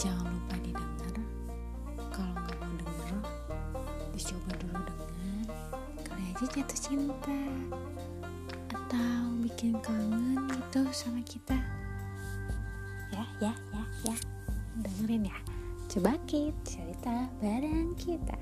jangan lupa didengar. Kalau nggak mau denger dicoba dulu dengar. kali aja jatuh cinta. Atau bikin kangen gitu sama kita. Ya ya ya ya. Dengerin ya. Coba kita cerita bareng kita.